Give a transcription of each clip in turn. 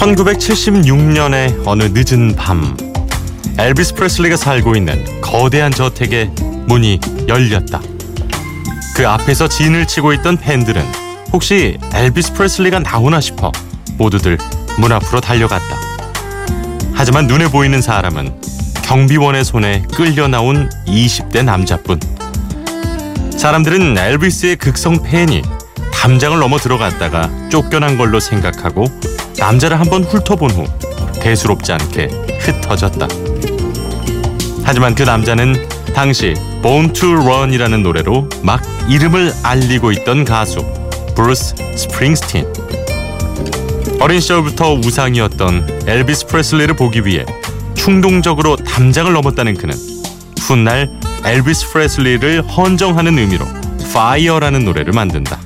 1976년의 어느 늦은 밤 엘비스 프레슬리가 살고 있는 거대한 저택의 문이 열렸다. 그 앞에서 진을 치고 있던 팬들은 혹시 엘비스 프레슬리가 나오나 싶어 모두들 문 앞으로 달려갔다. 하지만 눈에 보이는 사람은 경비원의 손에 끌려 나온 20대 남자뿐. 사람들은 엘비스의 극성 팬이 담장을 넘어 들어갔다가 쫓겨난 걸로 생각하고 남자를 한번 훑어본 후 대수롭지 않게 흩어졌다. 하지만 그 남자는 당시 Born to Run이라는 노래로 막 이름을 알리고 있던 가수 브루스 스프링스틴. 어린 시절부터 우상이었던 엘비스 프레슬리를 보기 위해 충동적으로 담장을 넘었다는 그는 훗날 엘비스 프레슬리를 헌정하는 의미로 Fire라는 노래를 만든다.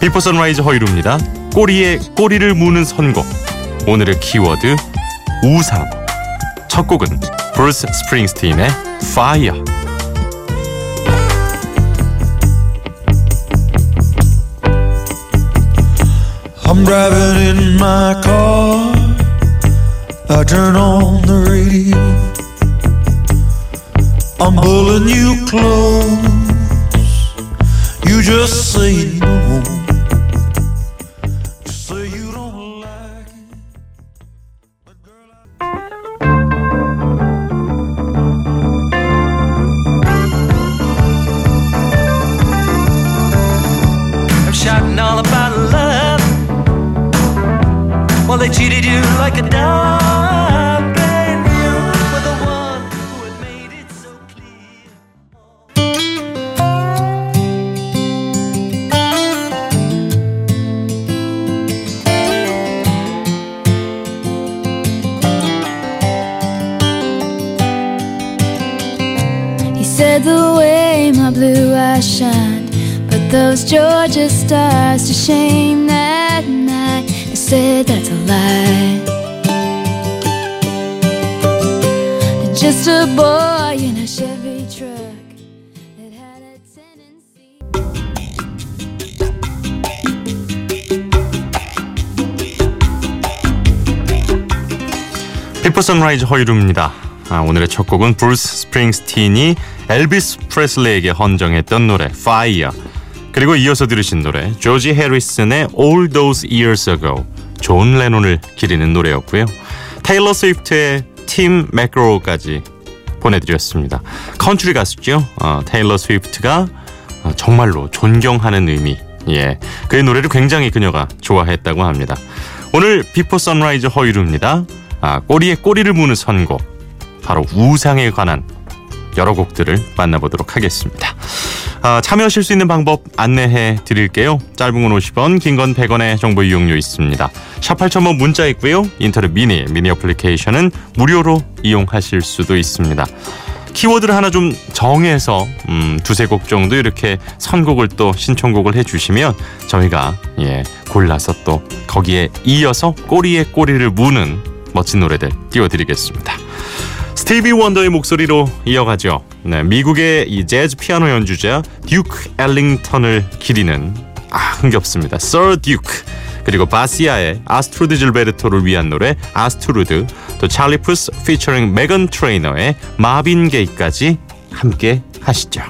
비포 선라이즈 허일후입니다. 꼬리에 꼬리를 무는 선곡. 오늘의 키워드 우상. 첫 곡은 브루스 스프링스틴의 Fire. I'm driving in my car. I turn on the radio. I'm pulling you close. You just say no. blue eyes shine Put those Georgia stars to shame that night I said that's a lie Just a boy in a Chevy truck That had a tendency 비포 선라이즈 허이루입니다. 아, 오늘의 첫 곡은 브루스 스프링스틴이 엘비스 프레슬리에게 헌정했던 노래 Fire. 그리고 이어서 들으신 노래 조지 해리슨의 All Those Years Ago. 존 레논을 기리는 노래였고요. 테일러 스위프트의 팀 맥그로우까지 보내드렸습니다. 컨트리 가수죠. 어, 테일러 스위프트가 어, 정말로 존경하는 의미. 예, 그의 노래를 굉장히 그녀가 좋아했다고 합니다. 오늘 비포 선라이즈 허일후입니다. 아, 꼬리에 꼬리를 무는 선곡. 바로 우상에 관한 여러 곡들을 만나보도록 하겠습니다. 아, 참여하실 수 있는 방법 안내해 드릴게요. 짧은 건 50원, 긴 건 100원의 정보 이용료 있습니다. 샵 8000번 문자 있고요. 인터넷 미니, 미니 어플리케이션은 무료로 이용하실 수도 있습니다. 키워드를 하나 좀 정해서 음, 두세 곡 정도 이렇게 선곡을 또 신청곡을 해주시면 저희가 예 골라서 또 거기에 이어서 꼬리에 꼬리를 무는 멋진 노래들 띄워드리겠습니다. 스티비 원더의 목소리로 이어가죠. 네, 미국의 이 재즈 피아노 연주자 듀크 엘링턴을 기리는 아 흥겹습니다. Sir Duke 그리고 바시아의 아스트루드 질베르토를 위한 노래 아스트루드 또 찰리 푸스 피처링 메건 트레이너의 마빈 게이까지 함께 하시죠.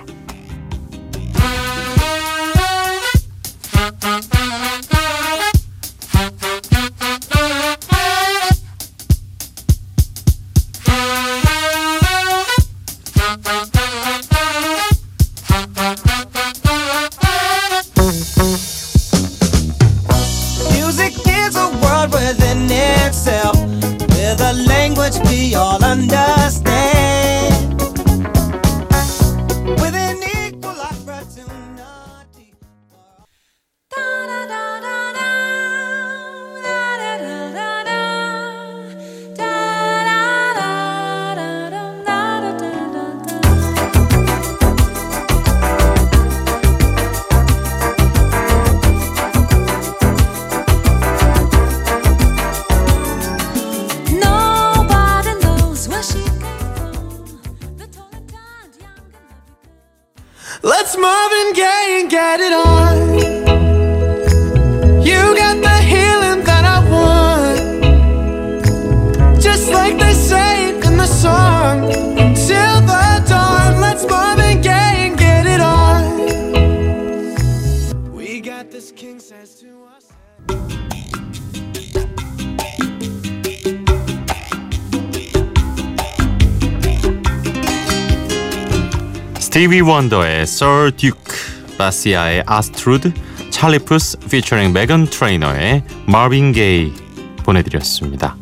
Within itself, with a language we all understand. 스티비 원더의 Sir Duke, 바시아의 아스트루드, 찰리 푸스 피처링 메건 트레이너의 마빈 게이 보내드렸습니다.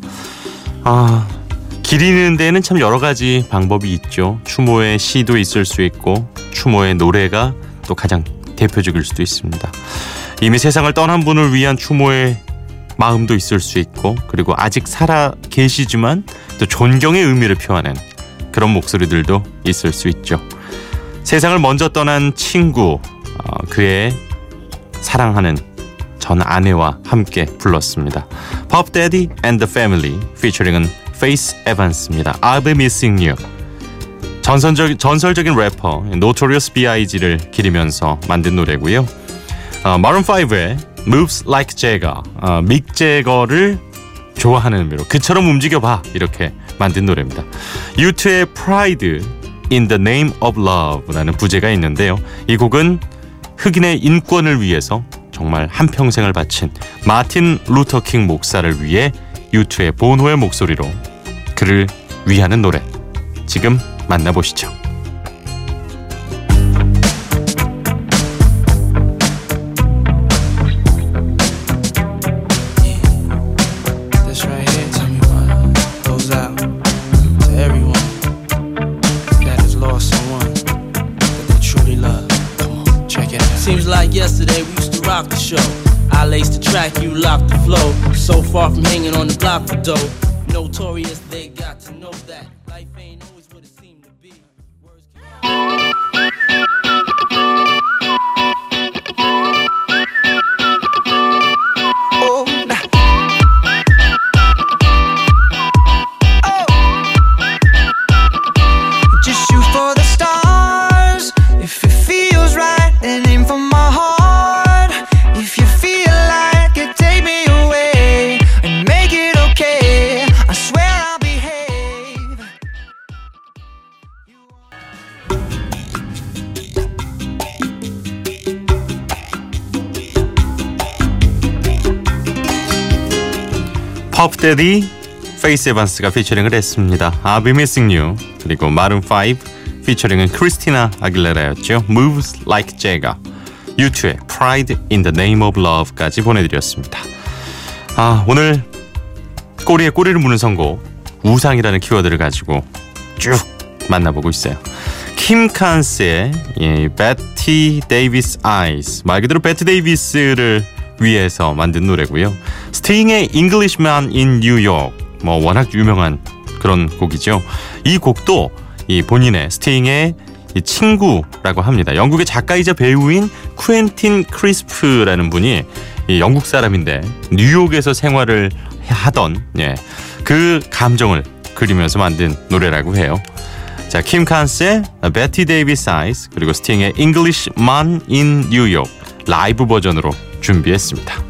아, 기리는 데는 참 여러 가지 방법이 있죠. 추모의 시도 있을 수 있고 추모의 노래가 또 가장 대표적일 수도 있습니다. 이미 세상을 떠난 분을 위한 추모의 마음도 있을 수 있고 그리고 아직 살아 계시지만 또 존경의 의미를 표하는 그런 목소리들도 있을 수 있죠. 세상을 먼저 떠난 친구, 어, 그의 사랑하는 전 아내와 함께 불렀습니다. Pop Daddy and the Family featuring은 Faith Evans입니다. I'll be missing you. 전설적, 전설적인 래퍼 Notorious B.I.G.를 기리면서 만든 노래고요. 어, 마룬 5의 Moves Like Jagger, 어, 믹 제거를 좋아하는 의미로 그처럼 움직여봐 이렇게 만든 노래입니다. 유투의 Pride in the Name of Love라는 부제가 있는데요. 이 곡은 흑인의 인권을 위해서 정말 한평생을 바친 마틴 루터 킹 목사를 위해 유투의 보노의 목소리로 그를 위하는 노래 지금 만나보시죠. Seems like yesterday we used to rock the show. I laced the track, you locked the flow. So far from hanging on the block for dough. Notorious, they got to know that 퍼프 대디 페이스 에반스가 피처링을 했습니다. I'll be missing you 그리고 마룬 5 피처링은 크리스티나 아길레라였죠. Moves like Jagger 유투의 Pride in the Name of Love까지 보내드렸습니다. 아 오늘 꼬리에 꼬리를 무는 선곡 우상이라는 키워드를 가지고 쭉 만나보고 있어요. 킴 칸스의 예, Bette Davis Eyes 말 그대로 베티 데이비스를 위해서 만든 노래고요. 스팅의 Englishman in New York 뭐 워낙 유명한 그런 곡이죠. 이 곡도 이 본인의 스팅의 이 친구라고 합니다. 영국의 작가이자 배우인 쿠엔틴 크리스프라는 분이 이 영국 사람인데 뉴욕에서 생활을 하던 예, 그 감정을 그리면서 만든 노래라고 해요. 자, 킴 칸스의 Bette Davis Eyes 그리고 스팅의 Englishman in New York 라이브 버전으로 준비했습니다.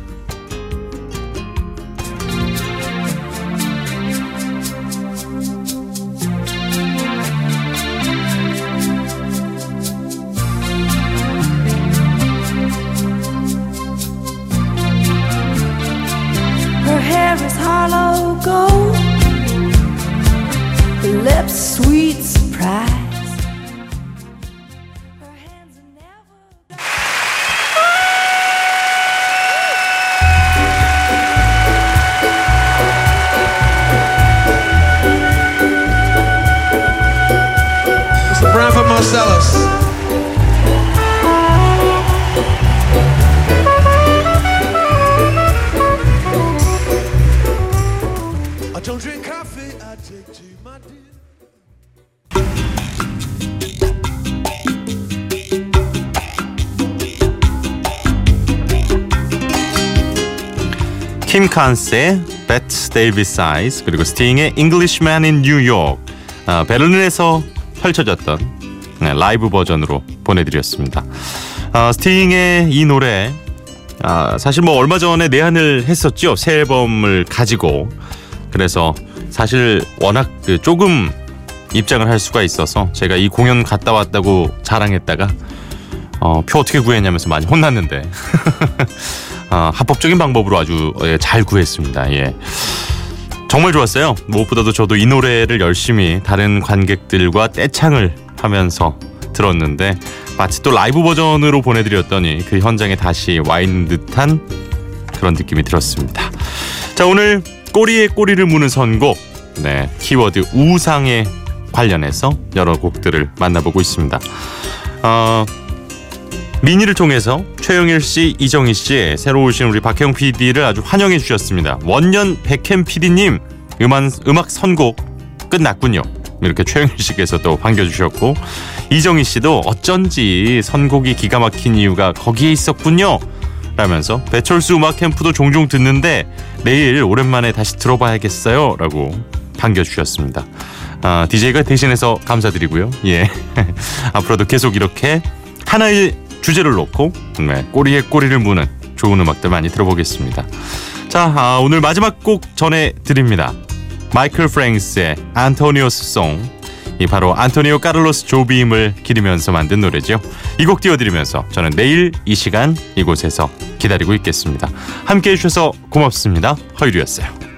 Dear. 킴 칸스의 베트 데이비스 아이스 그리고 스팅의 Englishman in New York 아, 베를린에서 펼쳐졌던 네, 라이브 버전으로 보내드렸습니다. 아, 스팅의 이 노래 아, 사실 뭐 얼마 전에 내한을 했었죠 새 앨범을 가지고 그래서 사실 워낙 그 조금 입장을 할 수가 있어서 제가 이 공연 갔다 왔다고 자랑했다가 어, 표 어떻게 구했냐면서 많이 혼났는데 아, 합법적인 방법으로 아주 예, 잘 구했습니다. 예. 정말 좋았어요. 무엇보다도 저도 이 노래를 열심히 다른 관객들과 떼창을 하면서 들었는데 마치 또 라이브 버전으로 보내드렸더니 그 현장에 다시 와 있는 듯한 그런 느낌이 들었습니다. 자 오늘 꼬리에 꼬리를 무는 선곡 네 키워드 우상에 관련해서 여러 곡들을 만나보고 있습니다. 어, 미니를 통해서 최영일 씨, 이정희 씨, 새로 오신 우리 박혜영 PD를 아주 환영해 주셨습니다. 원년 백햄 PD님 음악 선곡 끝났군요. 이렇게 최영일 씨께서 또 반겨주셨고 이정희 씨도 어쩐지 선곡이 기가 막힌 이유가 거기에 있었군요. 라면서 배철수 음악 캠프도 종종 듣는데 내일 오랜만에 다시 들어봐야겠어요. 라고 반겨주셨습니다. 아, DJ가 대신해서 감사드리고요. 예. 앞으로도 계속 이렇게 하나의 주제를 놓고 네, 꼬리에 꼬리를 무는 좋은 음악들 많이 들어보겠습니다. 자, 아, 오늘 마지막 곡 전해드립니다. 마이클 프랭스의 안토니오스 송. 이 바로 안토니오 카를로스 조비임을 기리면서 만든 노래죠. 이 곡 띄워드리면서 저는 내일 이 시간 이곳에서 기다리고 있겠습니다. 함께 해주셔서 고맙습니다. 허유리였어요.